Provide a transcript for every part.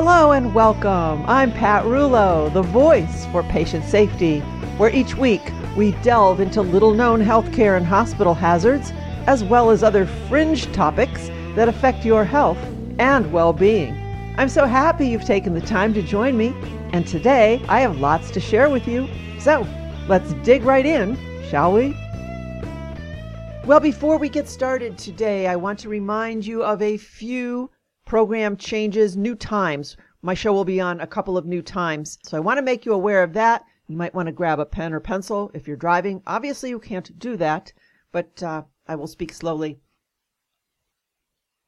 Hello and welcome. I'm Pat Rouleau, the voice for patient safety, where each week we delve into little known healthcare and hospital hazards, as well as other fringe topics that affect your health and well being. I'm so happy you've taken the time to join me, and today I have lots to share with you. So let's dig right in, shall we? Well, before we get started today, I want to remind you of a few program changes, new times. My show will be on a couple of new times. So I want to make you aware of that. You might want to grab a pen or pencil if you're driving. Obviously, you can't do that, but uh, I will speak slowly.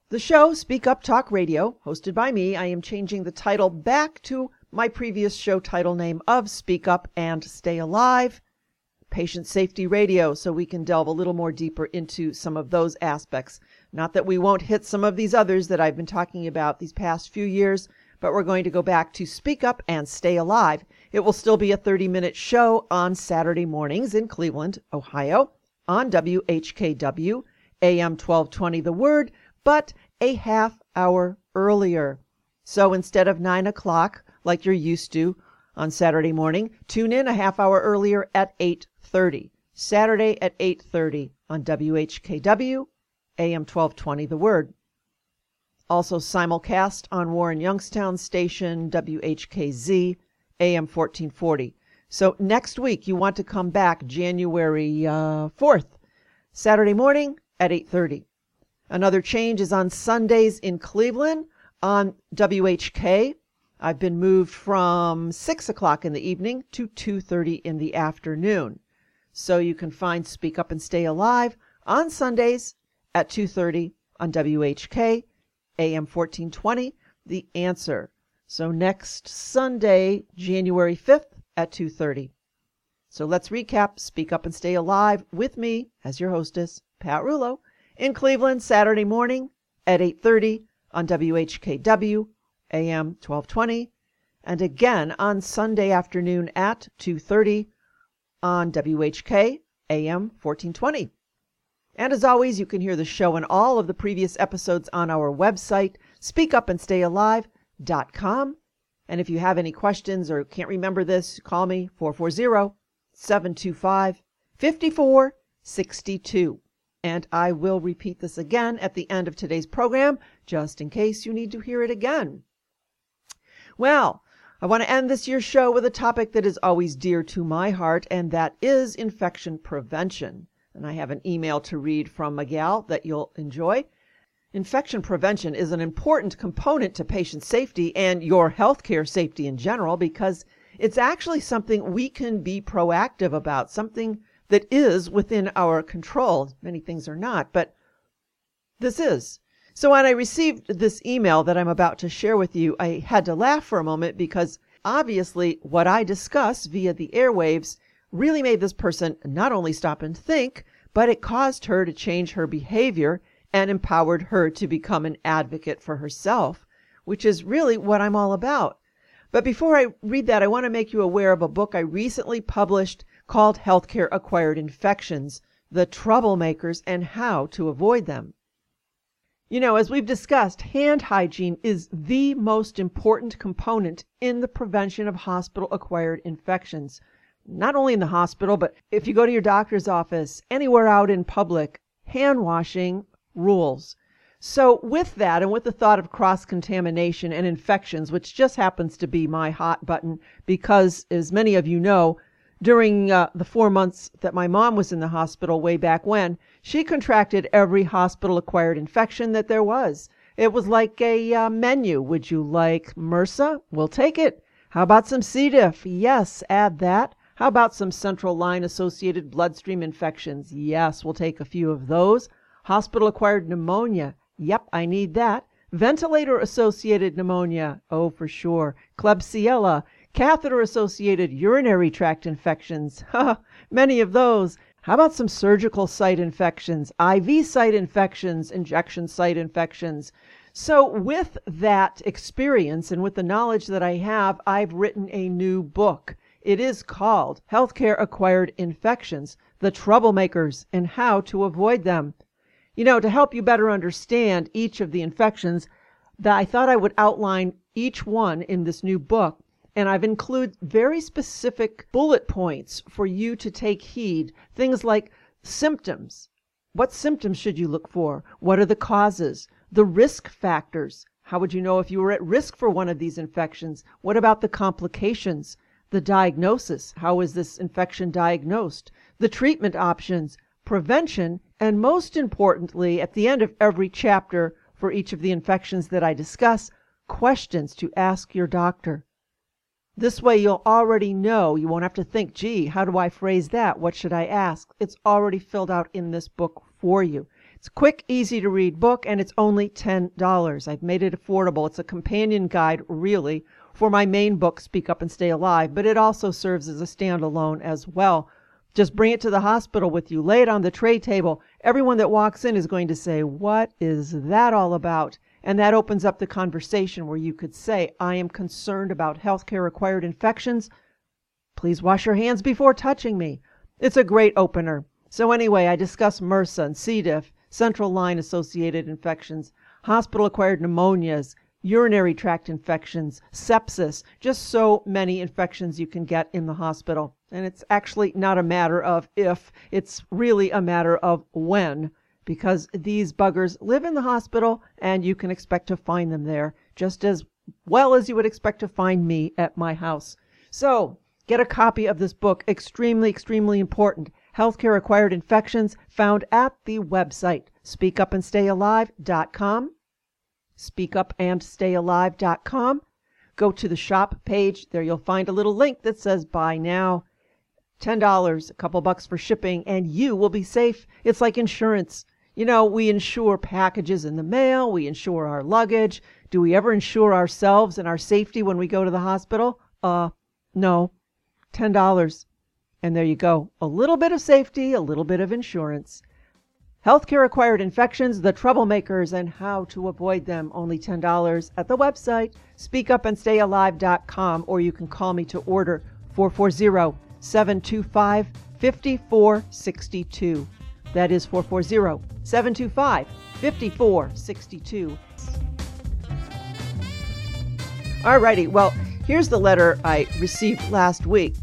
The show, Speak Up Talk Radio, hosted by me, I am changing the title back to my previous show title name of Speak Up and Stay Alive, Patient Safety Radio, so we can delve a little more deeper into some of those aspects. Not that we won't hit some of these others that I've been talking about these past few years, but we're going to go back to Speak Up and Stay Alive. It will still be a 30 minute show on Saturday mornings in Cleveland, Ohio, on WHKW, AM 1220 The Word, but a half hour earlier. So instead of 9 o'clock, like you're used to on Saturday morning, tune in a half hour earlier at 8.30. Saturday at 8.30 on WHKW, AM 1220 The Word. Also simulcast on Warren Youngstown station WHKZ AM 1440. So next week you want to come back January uh, 4th, Saturday morning at 8:30. Another change is on Sundays in Cleveland on WHK. I've been moved from 6 o'clock in the evening to 2.30 in the afternoon. So you can find Speak Up and Stay Alive on Sundays at 2:30 on WHK AM 1420 The Answer. So next Sunday, January 5th at 2:30. So let's recap Speak Up and Stay Alive with me as your hostess, Pat Rouleau, in Cleveland Saturday morning at 8:30 on WHKW AM 1220 and again on Sunday afternoon at 2:30 on WHK AM 1420. And as always, you can hear the show and all of the previous episodes on our website, speakupandstayalive.com. And if you have any questions or can't remember this, call me 440 725 5462. And I will repeat this again at the end of today's program, just in case you need to hear it again. Well, I want to end this year's show with a topic that is always dear to my heart, and that is infection prevention and I have an email to read from gal that you'll enjoy. Infection prevention is an important component to patient safety and your healthcare safety in general because it's actually something we can be proactive about, something that is within our control. Many things are not, but this is. So when I received this email that I'm about to share with you, I had to laugh for a moment because obviously what I discuss via the airwaves really made this person not only stop and think, but it caused her to change her behavior and empowered her to become an advocate for herself, which is really what I'm all about. But before I read that, I want to make you aware of a book I recently published called Healthcare Acquired Infections The Troublemakers and How to Avoid Them. You know, as we've discussed, hand hygiene is the most important component in the prevention of hospital acquired infections not only in the hospital, but if you go to your doctor's office, anywhere out in public, hand washing rules. So, with that, and with the thought of cross contamination and infections, which just happens to be my hot button, because as many of you know, during uh, the four months that my mom was in the hospital way back when, she contracted every hospital acquired infection that there was. It was like a uh, menu. Would you like MRSA? We'll take it. How about some C. diff? Yes, add that. How about some central line associated bloodstream infections? Yes, we'll take a few of those. Hospital acquired pneumonia. Yep, I need that. ventilator associated pneumonia, oh, for sure, Klebsiella, catheter associated urinary tract infections, many of those. How about some surgical site infections, IV site infections, injection site infections? So, with that experience and with the knowledge that I have, I've written a new book. It is called Healthcare Acquired Infections The Troublemakers and How to Avoid Them. You know, to help you better understand each of the infections, I thought I would outline each one in this new book, and I've included very specific bullet points for you to take heed. Things like symptoms. What symptoms should you look for? What are the causes? The risk factors. How would you know if you were at risk for one of these infections? What about the complications? The diagnosis how is this infection diagnosed? The treatment options, prevention, and most importantly, at the end of every chapter for each of the infections that I discuss, questions to ask your doctor. This way, you'll already know. You won't have to think, gee, how do I phrase that? What should I ask? It's already filled out in this book for you. It's a quick, easy to read book, and it's only $10. I've made it affordable. It's a companion guide, really, for my main book, Speak Up and Stay Alive, but it also serves as a standalone as well. Just bring it to the hospital with you, lay it on the tray table. Everyone that walks in is going to say, What is that all about? And that opens up the conversation where you could say, I am concerned about healthcare acquired infections. Please wash your hands before touching me. It's a great opener. So, anyway, I discuss MRSA and C. diff, central line associated infections, hospital acquired pneumonias, urinary tract infections, sepsis, just so many infections you can get in the hospital. And it's actually not a matter of if, it's really a matter of when, because these buggers live in the hospital and you can expect to find them there just as well as you would expect to find me at my house. So, get a copy of this book, extremely, extremely important. Healthcare acquired infections found at the website speakupandstayalive.com speakupandstayalive.com. Go to the shop page. There you'll find a little link that says buy now. $10, a couple bucks for shipping, and you will be safe. It's like insurance. You know, we insure packages in the mail, we insure our luggage. Do we ever insure ourselves and our safety when we go to the hospital? Uh, no. $10. And there you go. A little bit of safety, a little bit of insurance. Healthcare acquired infections, the troublemakers, and how to avoid them. Only $10 at the website, speakupandstayalive.com, or you can call me to order 440 725 5462. That is 440 725 5462. Alrighty, well, here's the letter I received last week.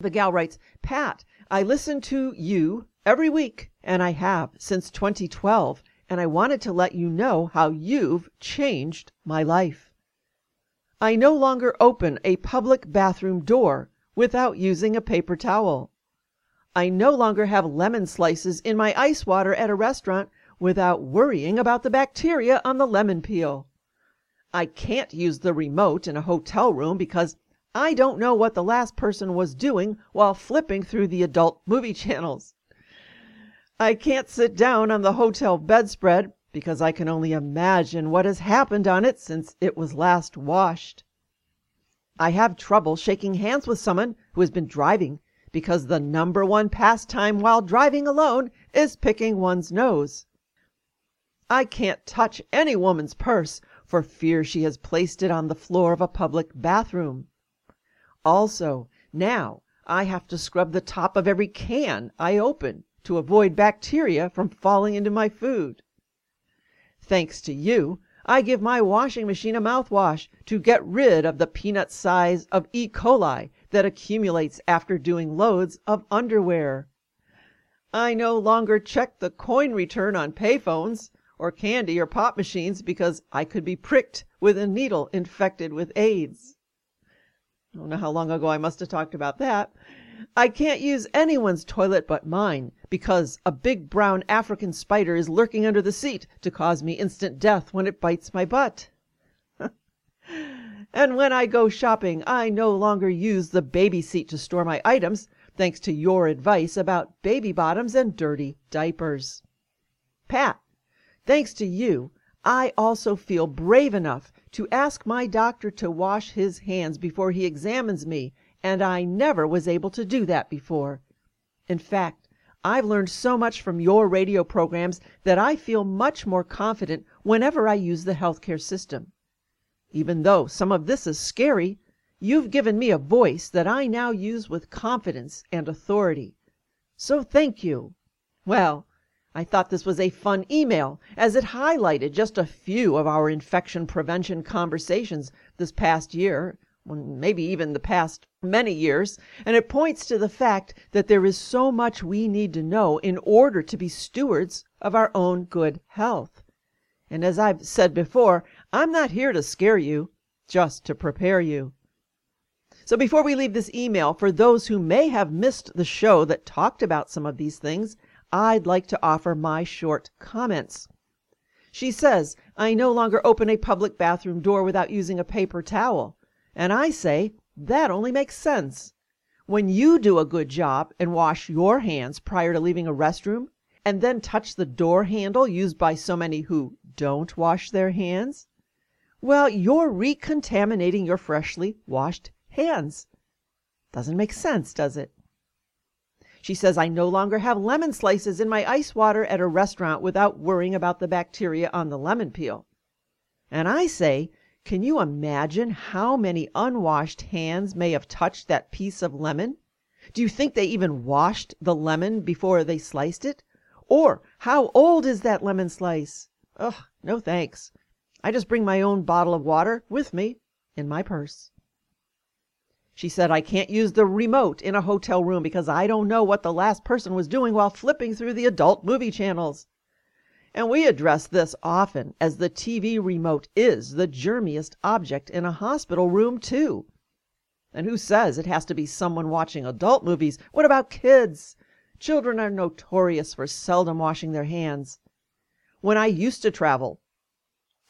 The gal writes Pat, I listen to you every week and I have since 2012, and I wanted to let you know how you've changed my life. I no longer open a public bathroom door without using a paper towel. I no longer have lemon slices in my ice water at a restaurant without worrying about the bacteria on the lemon peel. I can't use the remote in a hotel room because I don't know what the last person was doing while flipping through the adult movie channels. I can't sit down on the hotel bedspread because I can only imagine what has happened on it since it was last washed. I have trouble shaking hands with someone who has been driving because the number one pastime while driving alone is picking one's nose. I can't touch any woman's purse for fear she has placed it on the floor of a public bathroom. Also, now I have to scrub the top of every can I open to avoid bacteria from falling into my food. Thanks to you, I give my washing machine a mouthwash to get rid of the peanut size of E. coli that accumulates after doing loads of underwear. I no longer check the coin return on payphones or candy or pop machines because I could be pricked with a needle infected with AIDS. I don't know how long ago I must have talked about that. I can't use anyone's toilet but mine because a big brown African spider is lurking under the seat to cause me instant death when it bites my butt. and when I go shopping, I no longer use the baby seat to store my items, thanks to your advice about baby bottoms and dirty diapers. Pat, thanks to you, I also feel brave enough to ask my doctor to wash his hands before he examines me, and I never was able to do that before. In fact, I've learned so much from your radio programs that I feel much more confident whenever I use the healthcare system. Even though some of this is scary, you've given me a voice that I now use with confidence and authority. So thank you. Well, I thought this was a fun email as it highlighted just a few of our infection prevention conversations this past year, maybe even the past many years, and it points to the fact that there is so much we need to know in order to be stewards of our own good health. And as I've said before, I'm not here to scare you, just to prepare you. So before we leave this email, for those who may have missed the show that talked about some of these things, I'd like to offer my short comments. She says, I no longer open a public bathroom door without using a paper towel. And I say, that only makes sense. When you do a good job and wash your hands prior to leaving a restroom, and then touch the door handle used by so many who don't wash their hands, well, you're recontaminating your freshly washed hands. Doesn't make sense, does it? She says, I no longer have lemon slices in my ice water at a restaurant without worrying about the bacteria on the lemon peel. And I say, can you imagine how many unwashed hands may have touched that piece of lemon? Do you think they even washed the lemon before they sliced it? Or how old is that lemon slice? Ugh, no thanks. I just bring my own bottle of water with me in my purse. She said, I can't use the remote in a hotel room because I don't know what the last person was doing while flipping through the adult movie channels. And we address this often, as the TV remote is the germiest object in a hospital room, too. And who says it has to be someone watching adult movies? What about kids? Children are notorious for seldom washing their hands. When I used to travel,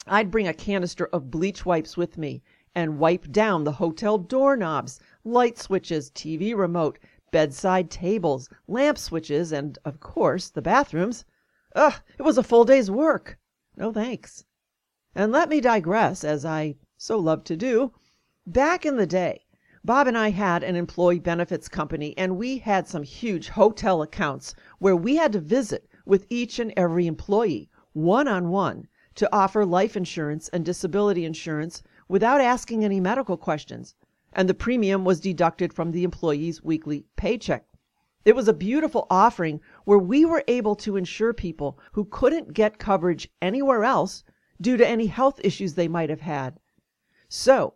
I'd bring a canister of bleach wipes with me and wipe down the hotel doorknobs, light switches, TV remote, bedside tables, lamp switches, and, of course, the bathrooms. Ugh! It was a full day's work. No thanks. And let me digress, as I so love to do. Back in the day, Bob and I had an employee benefits company, and we had some huge hotel accounts where we had to visit with each and every employee, one on one, to offer life insurance and disability insurance without asking any medical questions, and the premium was deducted from the employee's weekly paycheck. It was a beautiful offering where we were able to insure people who couldn't get coverage anywhere else due to any health issues they might have had. So,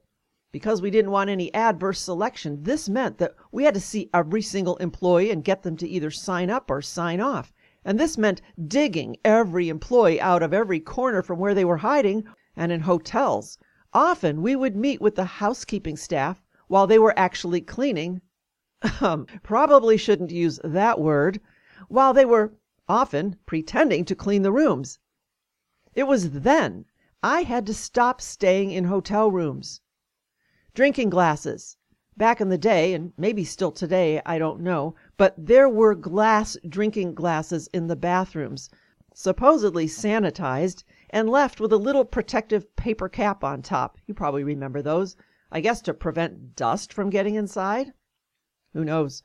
because we didn't want any adverse selection, this meant that we had to see every single employee and get them to either sign up or sign off. And this meant digging every employee out of every corner from where they were hiding, and in hotels Often we would meet with the housekeeping staff while they were actually cleaning um, probably shouldn't use that word while they were often pretending to clean the rooms. It was then I had to stop staying in hotel rooms. Drinking glasses. Back in the day, and maybe still today, I don't know, but there were glass drinking glasses in the bathrooms, supposedly sanitized and left with a little protective paper cap on top. You probably remember those. I guess to prevent dust from getting inside? Who knows?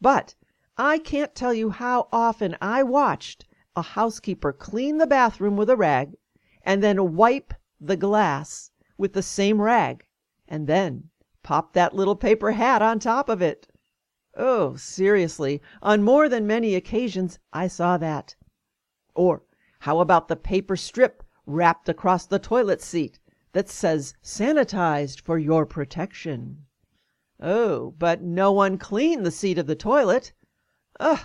But I can't tell you how often I watched a housekeeper clean the bathroom with a rag and then wipe the glass with the same rag and then pop that little paper hat on top of it. Oh, seriously, on more than many occasions I saw that. Or how about the paper strip wrapped across the toilet seat that says sanitized for your protection? Oh, but no one cleaned the seat of the toilet. Ugh!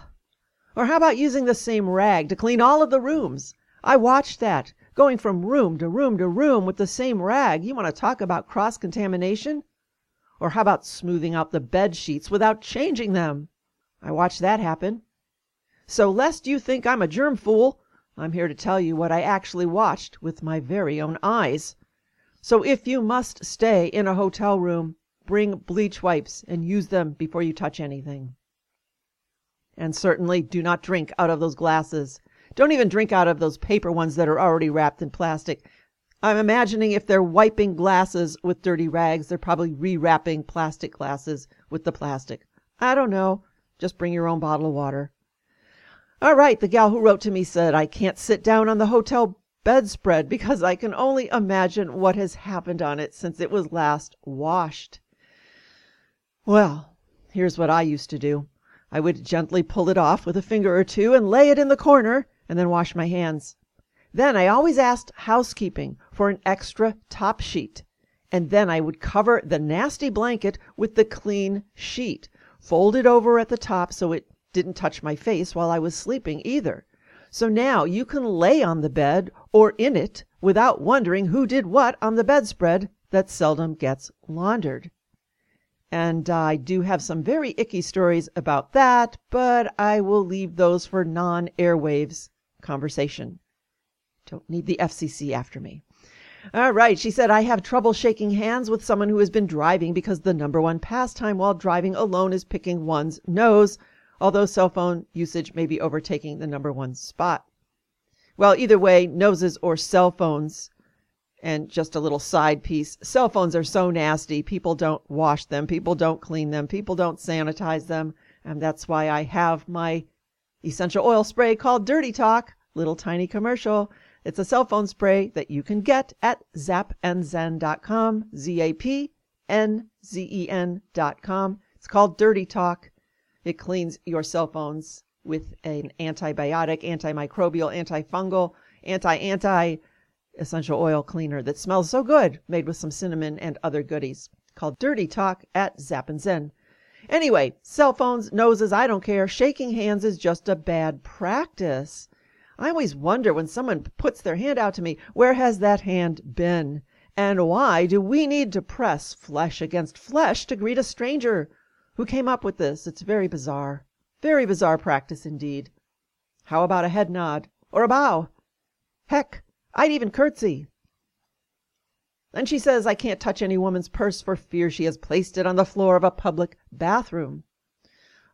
Or how about using the same rag to clean all of the rooms? I watched that, going from room to room to room with the same rag. You want to talk about cross contamination? Or how about smoothing out the bed sheets without changing them? I watched that happen. So lest you think I'm a germ fool, I'm here to tell you what I actually watched with my very own eyes. So if you must stay in a hotel room, bring bleach wipes and use them before you touch anything. And certainly do not drink out of those glasses. Don't even drink out of those paper ones that are already wrapped in plastic. I'm imagining if they're wiping glasses with dirty rags, they're probably rewrapping plastic glasses with the plastic. I don't know. Just bring your own bottle of water. All right, the gal who wrote to me said I can't sit down on the hotel bedspread because I can only imagine what has happened on it since it was last washed. Well, here's what I used to do. I would gently pull it off with a finger or two and lay it in the corner and then wash my hands. Then I always asked housekeeping for an extra top sheet, and then I would cover the nasty blanket with the clean sheet, fold it over at the top so it didn't touch my face while I was sleeping either. So now you can lay on the bed or in it without wondering who did what on the bedspread that seldom gets laundered. And I do have some very icky stories about that, but I will leave those for non airwaves conversation. Don't need the FCC after me. All right, she said, I have trouble shaking hands with someone who has been driving because the number one pastime while driving alone is picking one's nose although cell phone usage may be overtaking the number one spot. Well, either way, noses or cell phones. And just a little side piece cell phones are so nasty. People don't wash them, people don't clean them, people don't sanitize them. And that's why I have my essential oil spray called Dirty Talk, little tiny commercial. It's a cell phone spray that you can get at zapnzen.com, Z A P N Z E N.com. It's called Dirty Talk. It cleans your cell phones with an antibiotic, antimicrobial, antifungal, anti anti essential oil cleaner that smells so good, made with some cinnamon and other goodies, called Dirty Talk at Zap and Zen. Anyway, cell phones, noses, I don't care. Shaking hands is just a bad practice. I always wonder when someone puts their hand out to me, where has that hand been? And why do we need to press flesh against flesh to greet a stranger? Who came up with this? It's very bizarre. Very bizarre practice indeed. How about a head nod? Or a bow? Heck, I'd even curtsy. Then she says I can't touch any woman's purse for fear she has placed it on the floor of a public bathroom.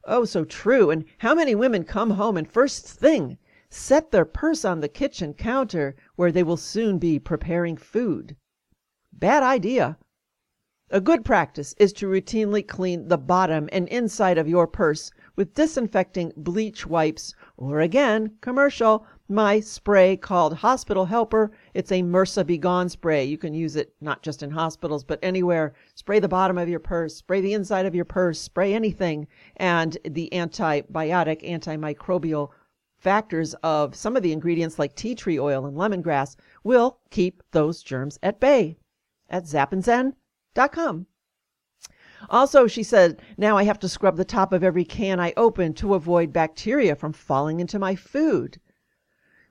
Oh, so true. And how many women come home and first thing set their purse on the kitchen counter where they will soon be preparing food? Bad idea. A good practice is to routinely clean the bottom and inside of your purse with disinfecting bleach wipes or again, commercial, my spray called Hospital Helper. It's a MRSA Begone spray. You can use it not just in hospitals, but anywhere. Spray the bottom of your purse, spray the inside of your purse, spray anything. And the antibiotic, antimicrobial factors of some of the ingredients like tea tree oil and lemongrass will keep those germs at bay. At zapnzen.com. Also, she said, now I have to scrub the top of every can I open to avoid bacteria from falling into my food.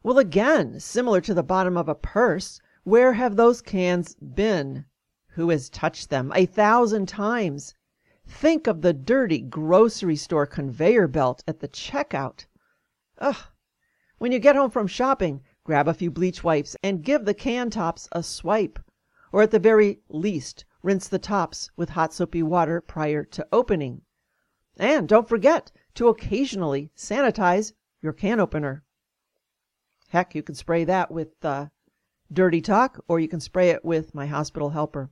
Well, again, similar to the bottom of a purse, where have those cans been? Who has touched them? A thousand times. Think of the dirty grocery store conveyor belt at the checkout. Ugh. When you get home from shopping, grab a few bleach wipes and give the can tops a swipe. Or at the very least, Rinse the tops with hot soapy water prior to opening. And don't forget to occasionally sanitize your can opener. Heck, you can spray that with uh, Dirty Talk or you can spray it with my hospital helper.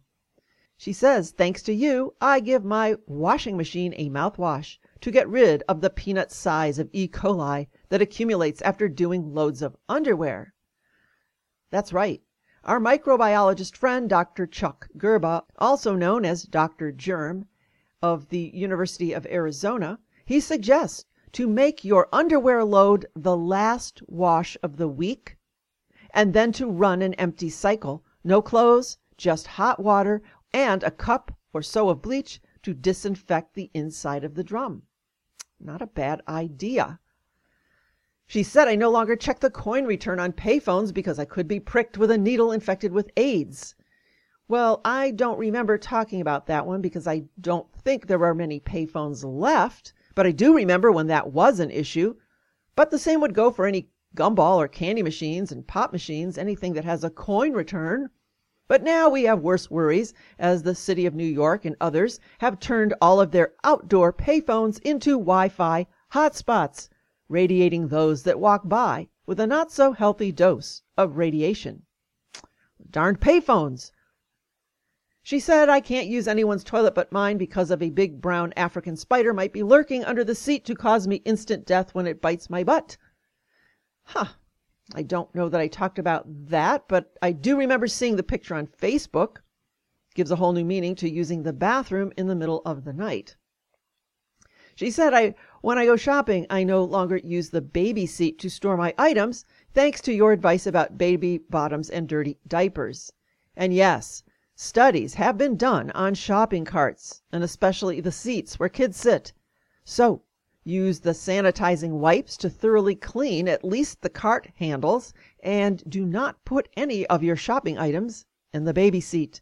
She says, thanks to you, I give my washing machine a mouthwash to get rid of the peanut size of E. coli that accumulates after doing loads of underwear. That's right. Our microbiologist friend, Dr. Chuck Gerba, also known as Dr. Germ of the University of Arizona, he suggests to make your underwear load the last wash of the week and then to run an empty cycle. No clothes, just hot water and a cup or so of bleach to disinfect the inside of the drum. Not a bad idea. She said I no longer check the coin return on payphones because I could be pricked with a needle infected with AIDS. Well, I don't remember talking about that one because I don't think there are many payphones left, but I do remember when that was an issue. But the same would go for any gumball or candy machines and pop machines, anything that has a coin return. But now we have worse worries, as the city of New York and others have turned all of their outdoor payphones into Wi Fi hotspots radiating those that walk by with a not so healthy dose of radiation. Darned payphones! She said I can't use anyone's toilet but mine because of a big brown African spider might be lurking under the seat to cause me instant death when it bites my butt. Huh. I don't know that I talked about that, but I do remember seeing the picture on Facebook. Gives a whole new meaning to using the bathroom in the middle of the night. She said I when I go shopping, I no longer use the baby seat to store my items, thanks to your advice about baby bottoms and dirty diapers. And yes, studies have been done on shopping carts, and especially the seats where kids sit. So, use the sanitizing wipes to thoroughly clean at least the cart handles, and do not put any of your shopping items in the baby seat.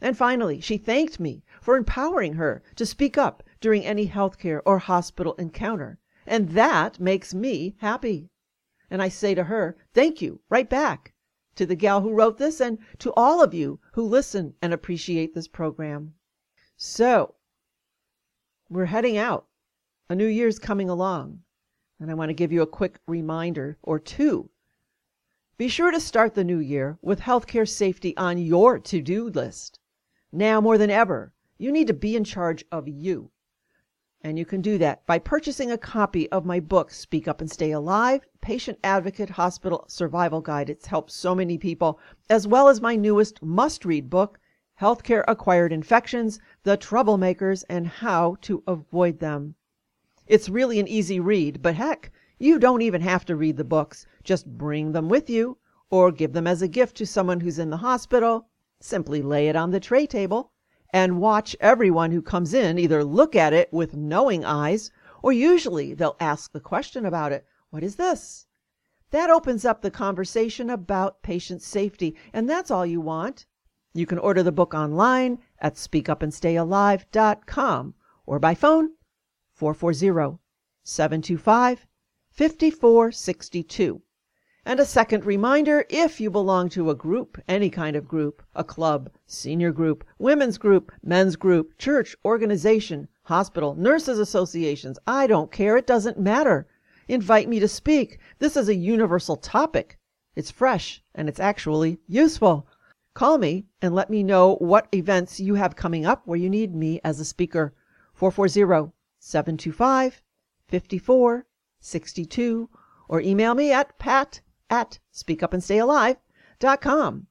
And finally, she thanked me for empowering her to speak up during any healthcare or hospital encounter. And that makes me happy. And I say to her, thank you, right back to the gal who wrote this and to all of you who listen and appreciate this program. So, we're heading out. A new year's coming along. And I want to give you a quick reminder or two. Be sure to start the new year with healthcare safety on your to do list. Now more than ever, you need to be in charge of you. And you can do that by purchasing a copy of my book, Speak Up and Stay Alive Patient Advocate Hospital Survival Guide. It's helped so many people, as well as my newest must read book, Healthcare Acquired Infections The Troublemakers and How to Avoid Them. It's really an easy read, but heck, you don't even have to read the books. Just bring them with you or give them as a gift to someone who's in the hospital. Simply lay it on the tray table and watch everyone who comes in either look at it with knowing eyes or usually they'll ask the question about it What is this? That opens up the conversation about patient safety, and that's all you want. You can order the book online at speakupandstayalive.com or by phone 440 725 5462. And a second reminder if you belong to a group, any kind of group, a club, senior group, women's group, men's group, church, organization, hospital, nurses' associations, I don't care, it doesn't matter. Invite me to speak. This is a universal topic. It's fresh and it's actually useful. Call me and let me know what events you have coming up where you need me as a speaker. 440 725 5462 or email me at pat at speakupandstayalive.com.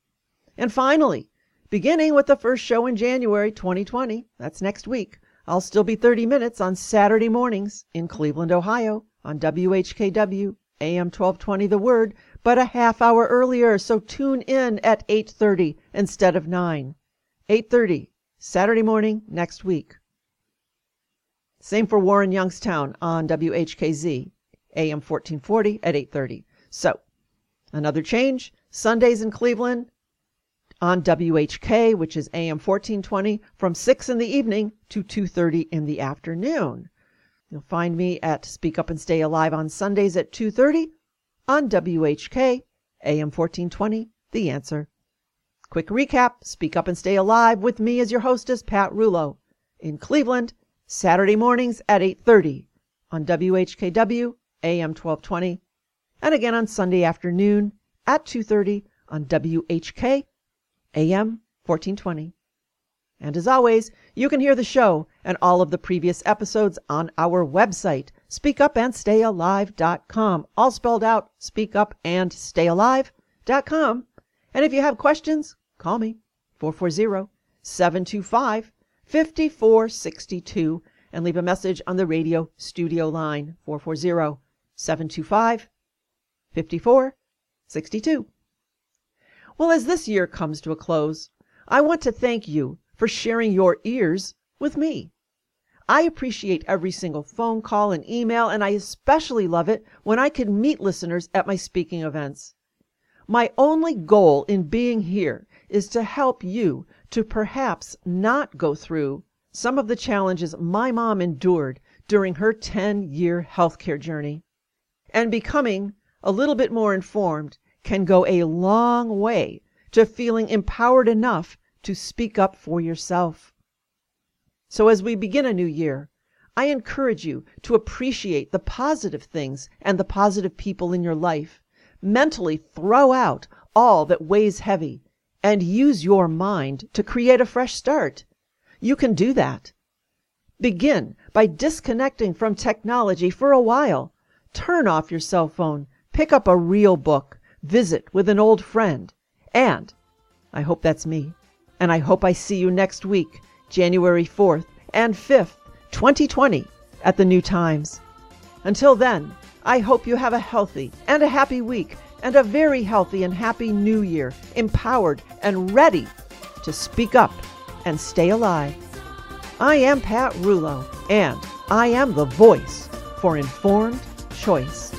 And finally, beginning with the first show in January 2020, that's next week, I'll still be 30 minutes on Saturday mornings in Cleveland, Ohio on WHKW AM 1220 The Word, but a half hour earlier, so tune in at 8:30 instead of 9. 8:30 Saturday morning next week. Same for Warren Youngstown on WHKZ AM 1440 at 8:30. So, Another change Sundays in Cleveland on WHK, which is AM 1420, from 6 in the evening to 2:30 in the afternoon. You'll find me at Speak Up and Stay Alive on Sundays at 2:30 on WHK AM 1420, The Answer. Quick recap, Speak Up and Stay Alive with me as your hostess Pat Rouleau in Cleveland, Saturday mornings at 8:30 on WHKW AM 1220 and again on Sunday afternoon at 2:30 on WHK AM 1420. And as always, you can hear the show and all of the previous episodes on our website, speakupandstayalive.com, all spelled out, speakupandstayalive.com. And if you have questions, call me 440-725-5462 and leave a message on the radio studio line 440 725 54, 62. Well, as this year comes to a close, I want to thank you for sharing your ears with me. I appreciate every single phone call and email, and I especially love it when I can meet listeners at my speaking events. My only goal in being here is to help you to perhaps not go through some of the challenges my mom endured during her 10 year healthcare journey. And becoming a little bit more informed can go a long way to feeling empowered enough to speak up for yourself. So, as we begin a new year, I encourage you to appreciate the positive things and the positive people in your life. Mentally throw out all that weighs heavy and use your mind to create a fresh start. You can do that. Begin by disconnecting from technology for a while. Turn off your cell phone, pick up a real book, visit with an old friend, and I hope that's me. And I hope I see you next week, January 4th and 5th, 2020, at the New Times. Until then, I hope you have a healthy and a happy week and a very healthy and happy new year, empowered and ready to speak up and stay alive. I am Pat Rouleau, and I am the voice for informed choice.